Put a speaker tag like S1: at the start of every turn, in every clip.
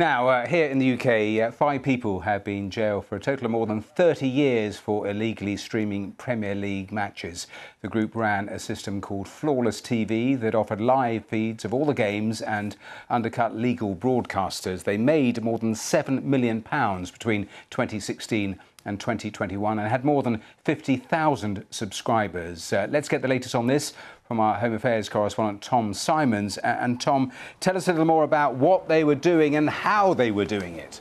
S1: Now, uh, here in the UK, uh, five people have been jailed for a total of more than 30 years for illegally streaming Premier League matches. The group ran a system called Flawless TV that offered live feeds of all the games and undercut legal broadcasters. They made more than £7 million between 2016 and 2021 and had more than 50,000 subscribers. Uh, let's get the latest on this from our Home Affairs correspondent Tom Symonds. And Tom, tell us a little more about what they were doing and how they were doing it.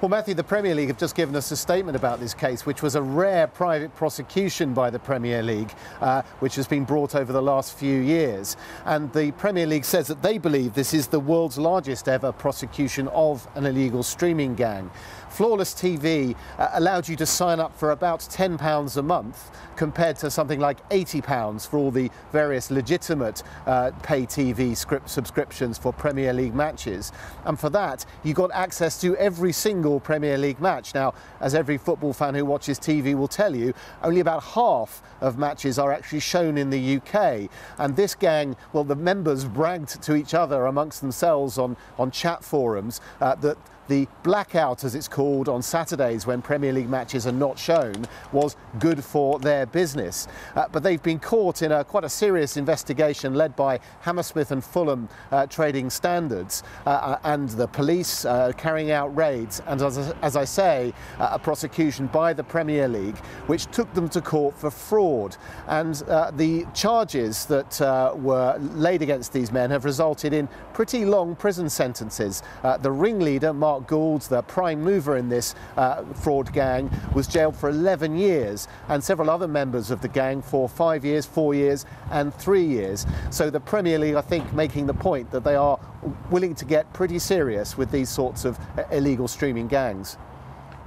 S2: Well, Matthew, the Premier League have just given us a statement about this case, which was a rare private prosecution by the Premier League, uh, which has been brought over the last few years. And the Premier League says that they believe this is the world's largest ever prosecution of an illegal streaming gang. Flawless TV uh, allowed you to sign up for about £10 a month compared to something like £80 for all the various legitimate uh, pay TV script subscriptions for Premier League matches. And for that, you got access to every single single Premier League match. Now, as every football fan who watches TV will tell you, only about half of matches are actually shown in the UK. And this gang, well, the members bragged to each other amongst themselves on, on chat forums uh, that the blackout, as it's called, on Saturdays when Premier League matches are not shown was good for their business. Uh, but they've been caught in a quite a serious investigation led by Hammersmith and Fulham uh, Trading Standards uh, uh and the police uh, carrying out raids and, as, as I say, uh, a prosecution by the Premier League which took them to court for fraud. And the charges that were laid against these men have resulted in pretty long prison sentences. the ringleader, Mark Mark the prime mover in this uh, fraud gang, was jailed for 11 years, and several other members of the gang for five years, four years, and three years. So the Premier League, I think, making the point that they are willing to get pretty serious with these sorts of uh, illegal streaming gangs.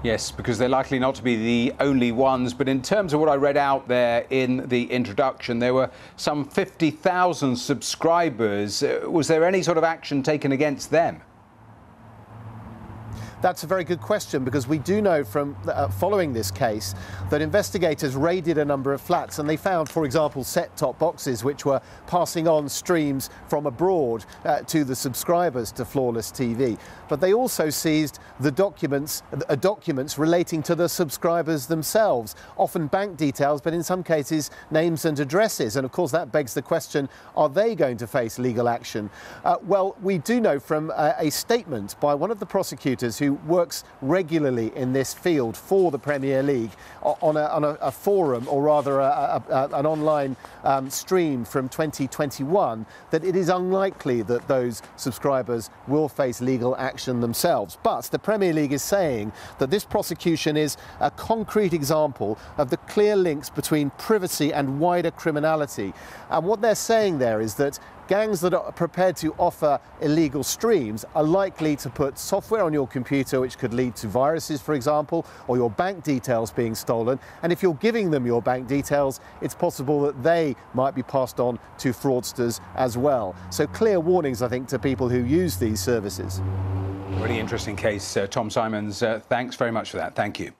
S1: Yes, because they're likely not to be the only ones. But in terms of what I read out there in the introduction, there were some 50,000 subscribers. Uh, was there any sort of action taken against them?
S2: That's a very good question because we do know from uh, following this case that investigators raided a number of flats and they found, for example, set-top boxes which were passing on streams from abroad uh, to the subscribers to Flawless TV. But they also seized the documents, uh, documents relating to the subscribers themselves, often bank details, but in some cases names and addresses. And of course, that begs the question: Are they going to face legal action? Uh, well, we do know from uh, a statement by one of the prosecutors works regularly in this field for the Premier League on a, on a, a forum, or rather a, an online um, stream from 2021, that it is unlikely that those subscribers will face legal action themselves. But the Premier League is saying that this prosecution is a concrete example of the clear links between privacy and wider criminality. And what they're saying there is that gangs that are prepared to offer illegal streams are likely to put software on your computer which could lead to viruses, for example, or your bank details being stolen. And if you're giving them your bank details, it's possible that they might be passed on to fraudsters as well. So clear warnings, I think, to people who use these services.
S1: Really interesting case. Uh, Tom Symonds, uh, thanks very much for that. Thank you.